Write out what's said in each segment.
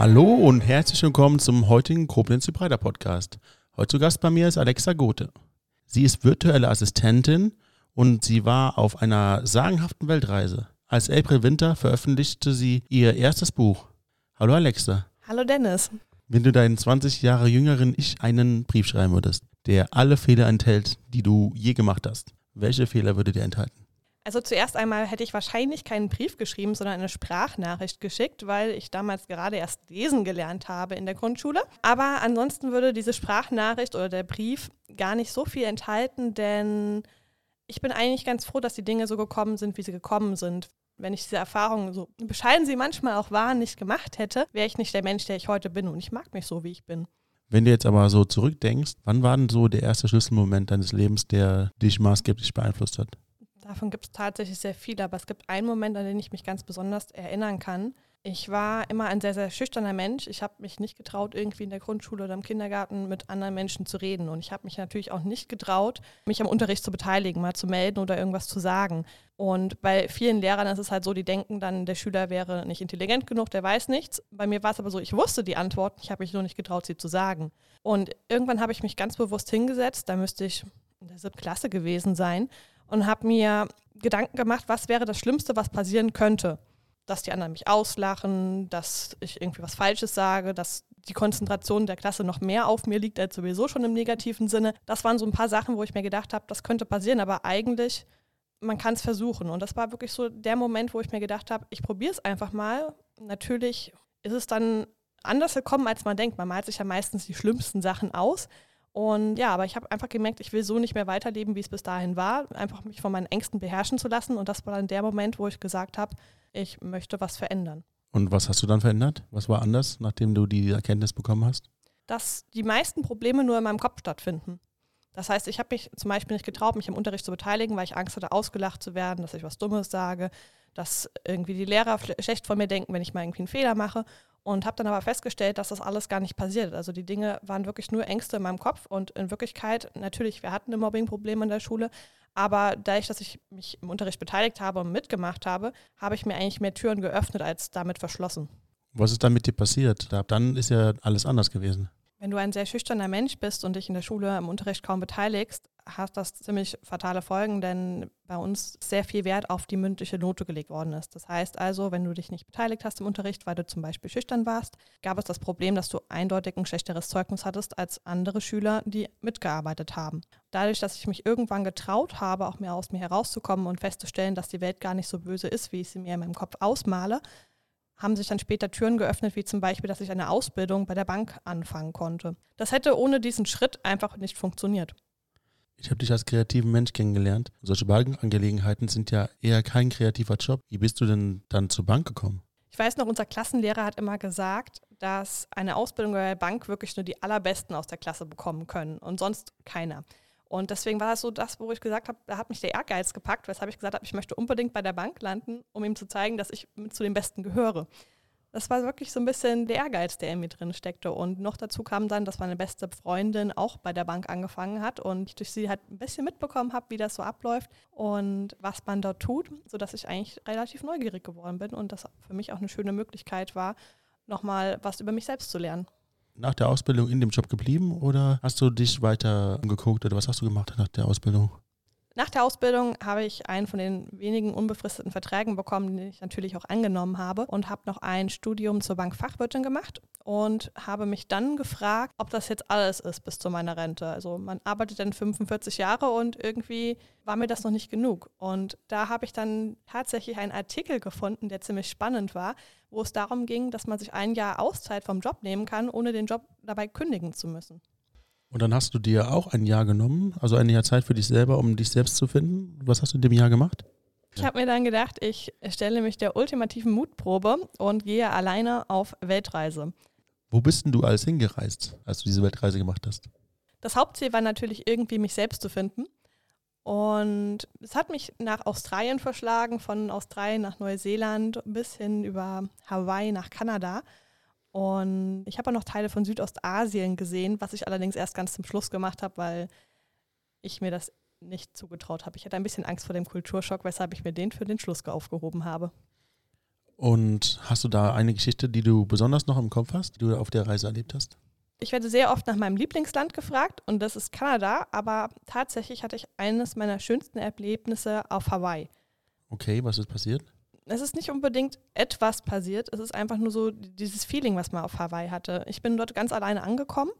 Hallo und herzlich willkommen zum heutigen Koblenz Breiter Podcast. Heute zu Gast bei mir ist Alexa Gothe. Sie ist virtuelle Assistentin und sie war auf einer sagenhaften Weltreise. Als April Winter veröffentlichte sie ihr erstes Buch. Hallo Alexa. Hallo Dennis. Wenn du deinen 20 Jahre jüngeren Ich einen Brief schreiben würdest, der alle Fehler enthält, die du je gemacht hast, welche Fehler würde der enthalten? Also zuerst einmal hätte ich wahrscheinlich keinen Brief geschrieben, sondern eine Sprachnachricht geschickt, weil ich damals gerade erst lesen gelernt habe in der Grundschule. Aber ansonsten würde diese Sprachnachricht oder der Brief gar nicht so viel enthalten, denn ich bin eigentlich ganz froh, dass die Dinge so gekommen sind, wie sie gekommen sind. Wenn ich diese Erfahrungen, so bescheiden sie manchmal auch waren, nicht gemacht hätte, wäre ich nicht der Mensch, der ich heute bin. Und ich mag mich so, wie ich bin. Wenn du jetzt aber so zurückdenkst, wann war denn so der erste Schlüsselmoment deines Lebens, der dich maßgeblich beeinflusst hat? Davon gibt es tatsächlich sehr viele, aber es gibt einen Moment, an den ich mich ganz besonders erinnern kann. Ich war immer ein sehr, sehr schüchterner Mensch. Ich habe mich nicht getraut, irgendwie in der Grundschule oder im Kindergarten mit anderen Menschen zu reden. Und ich habe mich natürlich auch nicht getraut, mich am Unterricht zu beteiligen, mal zu melden oder irgendwas zu sagen. Und bei vielen Lehrern ist es halt so, die denken dann, der Schüler wäre nicht intelligent genug, der weiß nichts. Bei mir war es aber so, ich wusste die Antworten, ich habe mich nur nicht getraut, sie zu sagen. Und irgendwann habe ich mich ganz bewusst hingesetzt, da müsste ich in der siebten Klasse gewesen sein und habe mir Gedanken gemacht, was wäre das Schlimmste, was passieren könnte. Dass die anderen mich auslachen, dass ich irgendwie was Falsches sage, dass die Konzentration der Klasse noch mehr auf mir liegt als sowieso schon im negativen Sinne. Das waren so ein paar Sachen, wo ich mir gedacht habe, das könnte passieren, aber eigentlich, man kann es versuchen. Und das war wirklich so der Moment, wo ich mir gedacht habe, ich probiere es einfach mal. Natürlich ist es dann anders gekommen, als man denkt. Man malt sich ja meistens die schlimmsten Sachen aus. Und ja, aber ich habe einfach gemerkt, ich will so nicht mehr weiterleben, wie es bis dahin war. Einfach mich von meinen Ängsten beherrschen zu lassen. Und das war dann der Moment, wo ich gesagt habe, ich möchte was verändern. Und was hast du dann verändert? Was war anders, nachdem du die Erkenntnis bekommen hast? Dass die meisten Probleme nur in meinem Kopf stattfinden. Das heißt, ich habe mich zum Beispiel nicht getraut, mich im Unterricht zu beteiligen, weil ich Angst hatte, ausgelacht zu werden, dass ich was Dummes sage, dass irgendwie die Lehrer schlecht von mir denken, wenn ich mal irgendwie einen Fehler mache und habe dann aber festgestellt, dass das alles gar nicht passiert. Also die Dinge waren wirklich nur Ängste in meinem Kopf und in Wirklichkeit, natürlich, wir hatten ein Mobbingproblem in der Schule, aber dadurch, dass ich mich im Unterricht beteiligt habe und mitgemacht habe, habe ich mir eigentlich mehr Türen geöffnet als damit verschlossen. Was ist dann mit dir passiert? Dann ist ja alles anders gewesen. Wenn du ein sehr schüchterner Mensch bist und dich in der Schule im Unterricht kaum beteiligst, hat das ziemlich fatale Folgen, denn bei uns sehr viel Wert auf die mündliche Note gelegt worden ist. Das heißt also, wenn du dich nicht beteiligt hast im Unterricht, weil du zum Beispiel schüchtern warst, gab es das Problem, dass du eindeutig ein schlechteres Zeugnis hattest als andere Schüler, die mitgearbeitet haben. Dadurch, dass ich mich irgendwann getraut habe, auch mehr aus mir herauszukommen und festzustellen, dass die Welt gar nicht so böse ist, wie ich sie mir in meinem Kopf ausmale, haben sich dann später Türen geöffnet, wie zum Beispiel, dass ich eine Ausbildung bei der Bank anfangen konnte. Das hätte ohne diesen Schritt einfach nicht funktioniert. Ich habe dich als kreativen Mensch kennengelernt. Solche Bankangelegenheiten sind ja eher kein kreativer Job. Wie bist du denn dann zur Bank gekommen? Ich weiß noch, unser Klassenlehrer hat immer gesagt, dass eine Ausbildung bei der Bank wirklich nur die allerbesten aus der Klasse bekommen können und sonst keiner. Und deswegen war das so das, wo ich gesagt habe, da hat mich der Ehrgeiz gepackt, weshalb ich gesagt habe, ich möchte unbedingt bei der Bank landen, um ihm zu zeigen, dass ich zu den Besten gehöre. Das war wirklich so ein bisschen der Ehrgeiz, der in mir drin steckte. Und noch dazu kam dann, dass meine beste Freundin auch bei der Bank angefangen hat und ich durch sie halt ein bisschen mitbekommen habe, wie das so abläuft und was man dort tut, sodass ich eigentlich relativ neugierig geworden bin und das für mich auch eine schöne Möglichkeit war, nochmal was über mich selbst zu lernen nach der Ausbildung in dem Job geblieben oder hast du dich weiter geguckt oder was hast du gemacht nach der Ausbildung? Nach der Ausbildung habe ich einen von den wenigen unbefristeten Verträgen bekommen, den ich natürlich auch angenommen habe und habe noch ein Studium zur Bankfachwirtin gemacht und habe mich dann gefragt, ob das jetzt alles ist bis zu meiner Rente. Also man arbeitet dann 45 Jahre und irgendwie war mir das noch nicht genug. Und da habe ich dann tatsächlich einen Artikel gefunden, der ziemlich spannend war, wo es darum ging, dass man sich ein Jahr Auszeit vom Job nehmen kann, ohne den Job dabei kündigen zu müssen. Und dann hast du dir auch ein Jahr genommen, also ein Jahr Zeit für dich selber, um dich selbst zu finden. Was hast du in dem Jahr gemacht? Ich habe mir dann gedacht, ich stelle mich der ultimativen Mutprobe und gehe alleine auf Weltreise. Wo bist denn du alles hingereist, als du diese Weltreise gemacht hast? Das Hauptziel war natürlich irgendwie, mich selbst zu finden. Und es hat mich nach Australien verschlagen, von Australien nach Neuseeland bis hin über Hawaii nach Kanada. Und ich habe auch noch Teile von Südostasien gesehen, was ich allerdings erst ganz zum Schluss gemacht habe, weil ich mir das nicht zugetraut habe. Ich hatte ein bisschen Angst vor dem Kulturschock, weshalb ich mir den für den Schluss aufgehoben habe. Und hast du da eine Geschichte, die du besonders noch im Kopf hast, die du auf der Reise erlebt hast? Ich werde sehr oft nach meinem Lieblingsland gefragt und das ist Kanada, aber tatsächlich hatte ich eines meiner schönsten Erlebnisse auf Hawaii. Okay, was ist passiert? Es ist nicht unbedingt etwas passiert, es ist einfach nur so dieses Feeling, was man auf Hawaii hatte. Ich bin dort ganz alleine angekommen,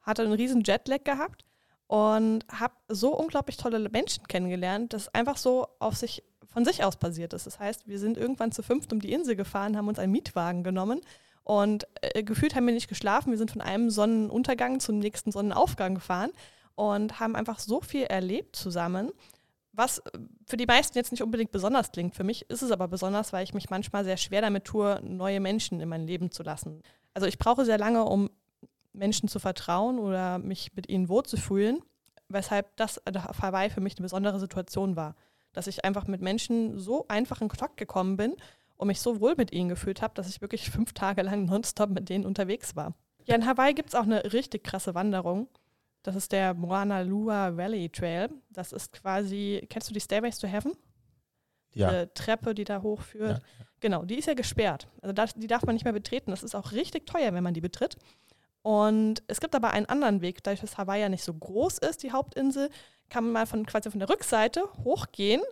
hatte einen riesen Jetlag gehabt und habe so unglaublich tolle Menschen kennengelernt, dass einfach so auf sich von sich aus passiert ist. Das heißt, wir sind irgendwann zu fünft um die Insel gefahren, haben uns einen Mietwagen genommen und äh, gefühlt haben wir nicht geschlafen. Wir sind von einem Sonnenuntergang zum nächsten Sonnenaufgang gefahren und haben einfach so viel erlebt zusammen, was für die meisten jetzt nicht unbedingt besonders klingt. Für mich ist es aber besonders, weil ich mich manchmal sehr schwer damit tue, neue Menschen in mein Leben zu lassen. Also ich brauche sehr lange, um Menschen zu vertrauen oder mich mit ihnen wohlzufühlen, weshalb das Hawaii für mich eine besondere Situation war. Dass ich einfach mit Menschen so einfach in Kontakt gekommen bin und mich so wohl mit ihnen gefühlt habe, dass ich wirklich fünf Tage lang nonstop mit denen unterwegs war. Ja, in Hawaii gibt es auch eine richtig krasse Wanderung. Das ist der Moana Lua Valley Trail. Das ist quasi, kennst du die Stairways to Heaven? Ja. Diese Treppe, die da hochführt. Ja. Genau, die ist ja gesperrt. Also das, die darf man nicht mehr betreten. Das ist auch richtig teuer, wenn man die betritt. Und es gibt aber einen anderen Weg, dadurch, dass Hawaii ja nicht so groß ist, die Hauptinsel, kann man mal von quasi von der Rückseite hochgehen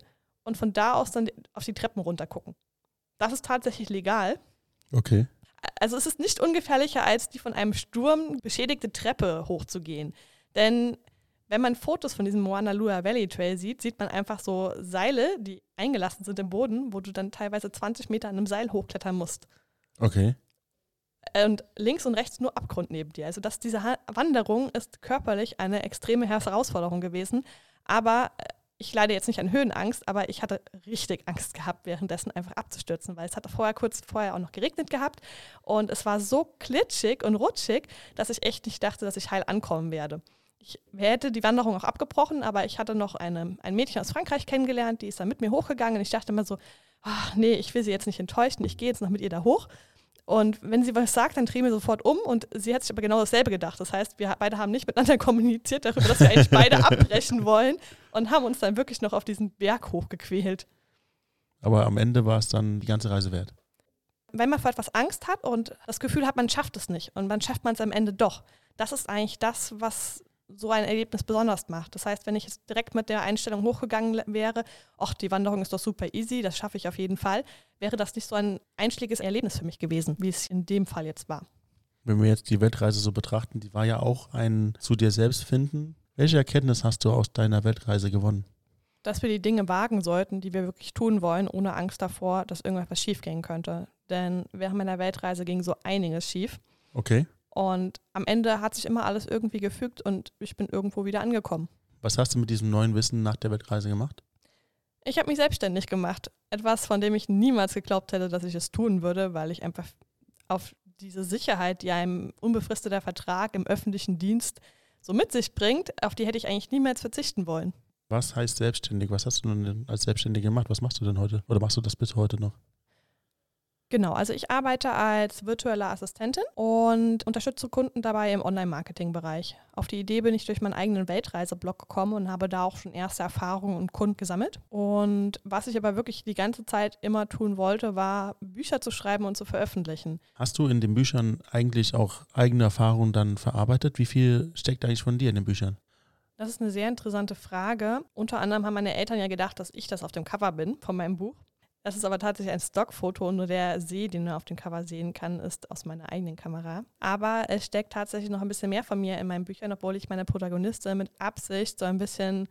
und von da aus dann auf die Treppen runter gucken. Das ist tatsächlich legal. Okay. Also es ist nicht ungefährlicher, als die von einem Sturm beschädigte Treppe hochzugehen. Denn wenn man Fotos von diesem Moana Lua Valley Trail sieht, sieht man einfach so Seile, die eingelassen sind im Boden, wo du dann teilweise 20 Meter an einem Seil hochklettern musst. Okay. Und links und rechts nur Abgrund neben dir. Also das, diese ha Wanderung ist körperlich eine extreme Herausforderung gewesen. Aber äh, ich leide jetzt nicht an Höhenangst, aber ich hatte richtig Angst gehabt, währenddessen einfach abzustürzen, weil es hatte vorher kurz vorher auch noch geregnet gehabt und es war so klitschig und rutschig, dass ich echt nicht dachte, dass ich heil ankommen werde. Ich hätte die Wanderung auch abgebrochen, aber ich hatte noch eine, ein Mädchen aus Frankreich kennengelernt, die ist dann mit mir hochgegangen und ich dachte immer so, ach nee, ich will sie jetzt nicht enttäuschen, ich gehe jetzt noch mit ihr da hoch. Und wenn sie was sagt, dann drehen wir sofort um und sie hat sich aber genau dasselbe gedacht. Das heißt, wir beide haben nicht miteinander kommuniziert darüber, dass wir eigentlich beide abbrechen wollen und haben uns dann wirklich noch auf diesen Berg hochgequält. Aber am Ende war es dann die ganze Reise wert. Wenn man vor etwas Angst hat und das Gefühl hat, man schafft es nicht und man schafft man es am Ende doch, das ist eigentlich das, was so ein Erlebnis besonders macht. Das heißt, wenn ich jetzt direkt mit der Einstellung hochgegangen wäre, ach, die Wanderung ist doch super easy, das schaffe ich auf jeden Fall, wäre das nicht so ein einschlägiges Erlebnis für mich gewesen, wie es in dem Fall jetzt war. Wenn wir jetzt die Weltreise so betrachten, die war ja auch ein zu dir selbst finden. Welche Erkenntnis hast du aus deiner Weltreise gewonnen? Dass wir die Dinge wagen sollten, die wir wirklich tun wollen, ohne Angst davor, dass irgendwas schiefgehen könnte. Denn während meiner Weltreise ging so einiges schief. Okay. Und am Ende hat sich immer alles irgendwie gefügt und ich bin irgendwo wieder angekommen. Was hast du mit diesem neuen Wissen nach der Weltreise gemacht? Ich habe mich selbstständig gemacht. Etwas, von dem ich niemals geglaubt hätte, dass ich es tun würde, weil ich einfach auf diese Sicherheit, die ein unbefristeter Vertrag im öffentlichen Dienst so mit sich bringt, auf die hätte ich eigentlich niemals verzichten wollen. Was heißt selbstständig? Was hast du denn als Selbstständige gemacht? Was machst du denn heute? Oder machst du das bis heute noch? Genau, also ich arbeite als virtuelle Assistentin und unterstütze Kunden dabei im Online-Marketing-Bereich. Auf die Idee bin ich durch meinen eigenen Weltreiseblog gekommen und habe da auch schon erste Erfahrungen und Kunden gesammelt. Und was ich aber wirklich die ganze Zeit immer tun wollte, war Bücher zu schreiben und zu veröffentlichen. Hast du in den Büchern eigentlich auch eigene Erfahrungen dann verarbeitet? Wie viel steckt eigentlich von dir in den Büchern? Das ist eine sehr interessante Frage. Unter anderem haben meine Eltern ja gedacht, dass ich das auf dem Cover bin von meinem Buch. Das ist aber tatsächlich ein Stockfoto und nur der See, den du auf dem Cover sehen kann, ist aus meiner eigenen Kamera. Aber es steckt tatsächlich noch ein bisschen mehr von mir in meinen Büchern, obwohl ich meine Protagonistin mit Absicht so ein bisschen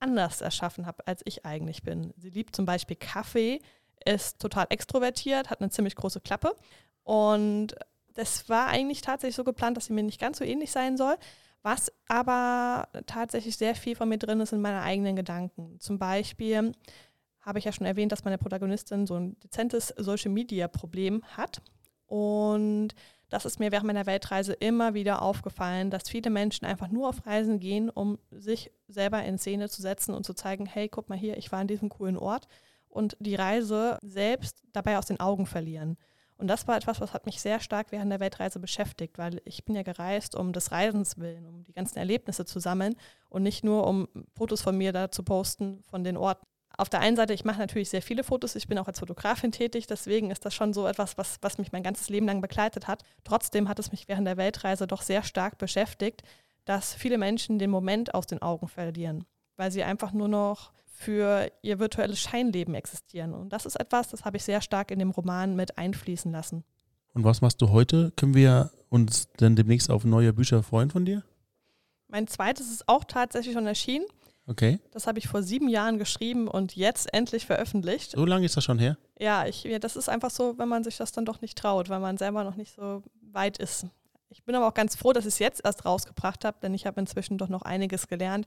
anders erschaffen habe, als ich eigentlich bin. Sie liebt zum Beispiel Kaffee, ist total extrovertiert, hat eine ziemlich große Klappe und das war eigentlich tatsächlich so geplant, dass sie mir nicht ganz so ähnlich sein soll. Was aber tatsächlich sehr viel von mir drin ist, sind meine eigenen Gedanken. Zum Beispiel habe ich ja schon erwähnt, dass meine Protagonistin so ein dezentes Social-Media-Problem hat. Und das ist mir während meiner Weltreise immer wieder aufgefallen, dass viele Menschen einfach nur auf Reisen gehen, um sich selber in Szene zu setzen und zu zeigen, hey, guck mal hier, ich war in diesem coolen Ort und die Reise selbst dabei aus den Augen verlieren. Und das war etwas, was hat mich sehr stark während der Weltreise beschäftigt, weil ich bin ja gereist um des Reisens willen, um die ganzen Erlebnisse zu sammeln und nicht nur um Fotos von mir da zu posten von den Orten. Auf der einen Seite, ich mache natürlich sehr viele Fotos, ich bin auch als Fotografin tätig, deswegen ist das schon so etwas, was, was mich mein ganzes Leben lang begleitet hat. Trotzdem hat es mich während der Weltreise doch sehr stark beschäftigt, dass viele Menschen den Moment aus den Augen verlieren, weil sie einfach nur noch für ihr virtuelles Scheinleben existieren. Und das ist etwas, das habe ich sehr stark in dem Roman mit einfließen lassen. Und was machst du heute? Können wir uns denn demnächst auf neue Bücher freuen von dir? Mein zweites ist auch tatsächlich schon erschienen. Okay. Das habe ich vor sieben Jahren geschrieben und jetzt endlich veröffentlicht. So lange ist das schon her? Ja, ich, ja, das ist einfach so, wenn man sich das dann doch nicht traut, weil man selber noch nicht so weit ist. Ich bin aber auch ganz froh, dass ich es jetzt erst rausgebracht habe, denn ich habe inzwischen doch noch einiges gelernt.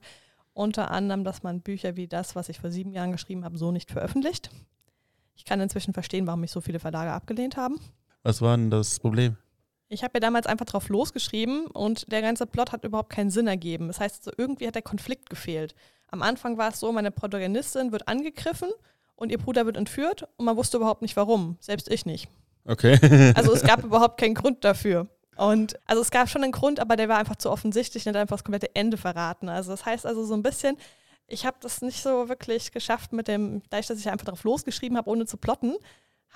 Unter anderem, dass man Bücher wie das, was ich vor sieben Jahren geschrieben habe, so nicht veröffentlicht. Ich kann inzwischen verstehen, warum mich so viele Verlage abgelehnt haben. Was war denn das Problem? Ich habe ja damals einfach drauf losgeschrieben und der ganze Plot hat überhaupt keinen Sinn ergeben. Das heißt, so irgendwie hat der Konflikt gefehlt. Am Anfang war es so, meine Protagonistin wird angegriffen und ihr Bruder wird entführt und man wusste überhaupt nicht warum. Selbst ich nicht. Okay. Also es gab überhaupt keinen Grund dafür. Und also es gab schon einen Grund, aber der war einfach zu offensichtlich und hat einfach das komplette Ende verraten. Also das heißt also so ein bisschen, ich habe das nicht so wirklich geschafft mit dem, dadurch, dass ich einfach darauf losgeschrieben habe, ohne zu plotten,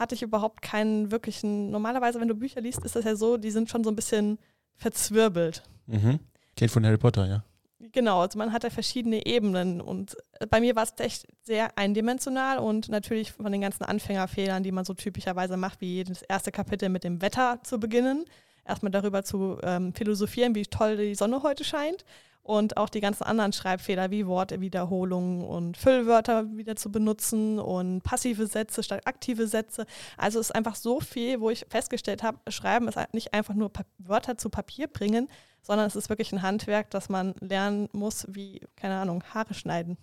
hatte ich überhaupt keinen wirklichen. Normalerweise, wenn du Bücher liest, ist das ja so, die sind schon so ein bisschen verzwirbelt. Mhm. Kennt von Harry Potter, ja. Genau, also man hat ja verschiedene Ebenen und bei mir war es echt sehr eindimensional und natürlich von den ganzen Anfängerfehlern, die man so typischerweise macht, wie das erste Kapitel mit dem Wetter zu beginnen, erstmal darüber zu ähm, philosophieren, wie toll die Sonne heute scheint und auch die ganzen anderen Schreibfehler wie Wortwiederholungen und Füllwörter wieder zu benutzen und passive Sätze statt aktive Sätze. Also es ist einfach so viel, wo ich festgestellt habe, Schreiben ist halt nicht einfach nur Wörter zu Papier bringen, sondern es ist wirklich ein Handwerk, das man lernen muss, wie, keine Ahnung, Haare schneiden.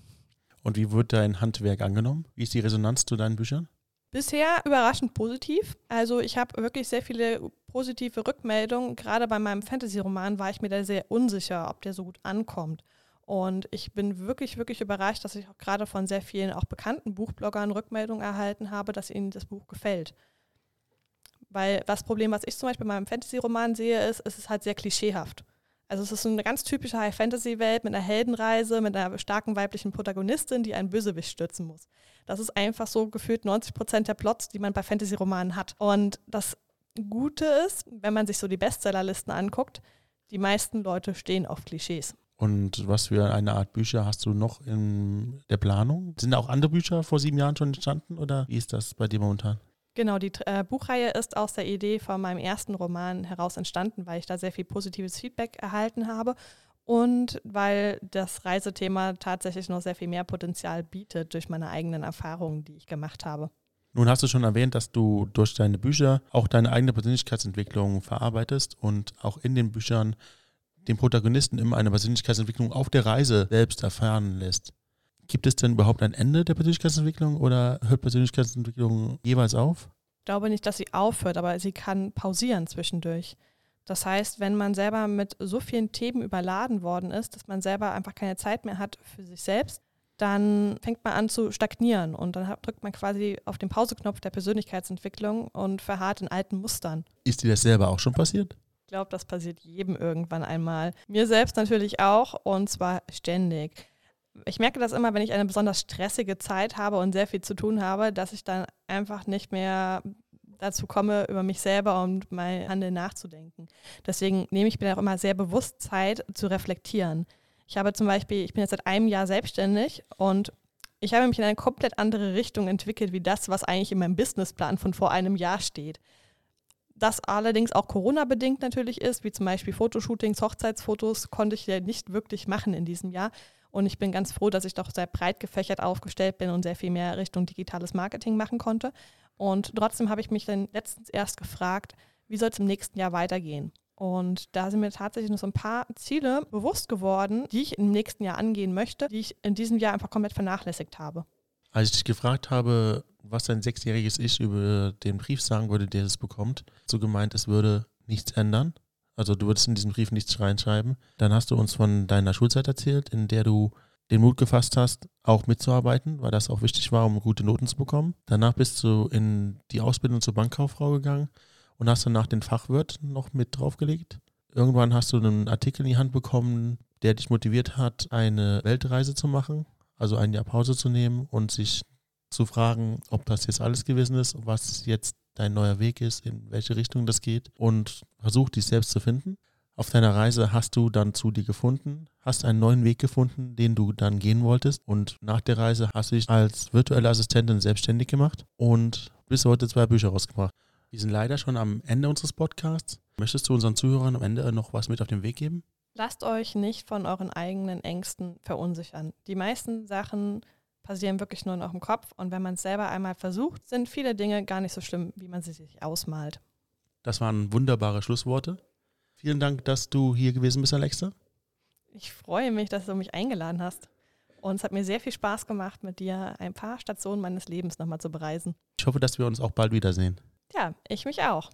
Und wie wird dein Handwerk angenommen? Wie ist die Resonanz zu deinen Büchern? Bisher überraschend positiv. Also ich habe wirklich sehr viele positive Rückmeldungen. Gerade bei meinem Fantasy-Roman war ich mir da sehr unsicher, ob der so gut ankommt. Und ich bin wirklich, wirklich überrascht, dass ich auch gerade von sehr vielen auch bekannten Buchbloggern Rückmeldungen erhalten habe, dass ihnen das Buch gefällt. Weil das Problem, was ich zum Beispiel bei meinem Fantasy-Roman sehe, ist, es ist halt sehr klischeehaft. Also es ist eine ganz typische High-Fantasy-Welt mit einer Heldenreise, mit einer starken weiblichen Protagonistin, die einen Bösewicht stürzen muss. Das ist einfach so gefühlt 90 Prozent der Plots, die man bei Fantasy-Romanen hat. Und das Gute ist, wenn man sich so die Bestsellerlisten anguckt, die meisten Leute stehen auf Klischees. Und was für eine Art Bücher hast du noch in der Planung? Sind auch andere Bücher vor sieben Jahren schon entstanden oder wie ist das bei dir momentan? Genau, die äh, Buchreihe ist aus der Idee von meinem ersten Roman heraus entstanden, weil ich da sehr viel positives Feedback erhalten habe und weil das Reisethema tatsächlich noch sehr viel mehr Potenzial bietet durch meine eigenen Erfahrungen, die ich gemacht habe. Nun hast du schon erwähnt, dass du durch deine Bücher auch deine eigene Persönlichkeitsentwicklung verarbeitest und auch in den Büchern den Protagonisten immer eine Persönlichkeitsentwicklung auf der Reise selbst erfahren lässt. Gibt es denn überhaupt ein Ende der Persönlichkeitsentwicklung oder hört Persönlichkeitsentwicklung jeweils auf? Ich glaube nicht, dass sie aufhört, aber sie kann pausieren zwischendurch. Das heißt, wenn man selber mit so vielen Themen überladen worden ist, dass man selber einfach keine Zeit mehr hat für sich selbst, dann fängt man an zu stagnieren und dann drückt man quasi auf den Pauseknopf der Persönlichkeitsentwicklung und verharrt in alten Mustern. Ist dir das selber auch schon passiert? Ich glaube, das passiert jedem irgendwann einmal. Mir selbst natürlich auch und zwar ständig ich merke das immer, wenn ich eine besonders stressige Zeit habe und sehr viel zu tun habe, dass ich dann einfach nicht mehr dazu komme, über mich selber und mein Handeln nachzudenken. Deswegen nehme ich mir auch immer sehr bewusst Zeit zu reflektieren. Ich habe zum Beispiel, ich bin jetzt seit einem Jahr selbstständig und ich habe mich in eine komplett andere Richtung entwickelt, wie das, was eigentlich in meinem Businessplan von vor einem Jahr steht. Das allerdings auch Corona-bedingt natürlich ist, wie zum Beispiel Fotoshootings, Hochzeitsfotos, konnte ich ja nicht wirklich machen in diesem Jahr. Und ich bin ganz froh, dass ich doch sehr breit gefächert aufgestellt bin und sehr viel mehr Richtung digitales Marketing machen konnte. Und trotzdem habe ich mich dann letztens erst gefragt, wie soll es im nächsten Jahr weitergehen? Und da sind mir tatsächlich noch so ein paar Ziele bewusst geworden, die ich im nächsten Jahr angehen möchte, die ich in diesem Jahr einfach komplett vernachlässigt habe. Als ich dich gefragt habe, was dein sechsjähriges Ich über den Brief sagen würde, der es bekommt, so gemeint, es würde nichts ändern. Also du würdest in diesen Brief nichts reinschreiben. Dann hast du uns von deiner Schulzeit erzählt, in der du den Mut gefasst hast, auch mitzuarbeiten, weil das auch wichtig war, um gute Noten zu bekommen. Danach bist du in die Ausbildung zur Bankkauffrau gegangen und hast danach den Fachwirt noch mit draufgelegt. Irgendwann hast du einen Artikel in die Hand bekommen, der dich motiviert hat, eine Weltreise zu machen, also ein Jahr Pause zu nehmen und sich zu fragen, ob das jetzt alles gewesen ist, was jetzt dein neuer Weg ist, in welche Richtung das geht und versuch dich selbst zu finden. Auf deiner Reise hast du dann zu dir gefunden, hast einen neuen Weg gefunden, den du dann gehen wolltest und nach der Reise hast du dich als virtuelle Assistentin selbstständig gemacht und bis heute zwei Bücher rausgebracht. Wir sind leider schon am Ende unseres Podcasts. Möchtest du unseren Zuhörern am Ende noch was mit auf den Weg geben? Lasst euch nicht von euren eigenen Ängsten verunsichern. Die meisten Sachen passieren wirklich nur in eurem Kopf und wenn man es selber einmal versucht, sind viele Dinge gar nicht so schlimm, wie man sie sich ausmalt. Das waren wunderbare Schlussworte. Vielen Dank, dass du hier gewesen bist, Alexa. Ich freue mich, dass du mich eingeladen hast. Und es hat mir sehr viel Spaß gemacht, mit dir ein paar Stationen meines Lebens nochmal zu bereisen. Ich hoffe, dass wir uns auch bald wiedersehen. Ja, ich mich auch.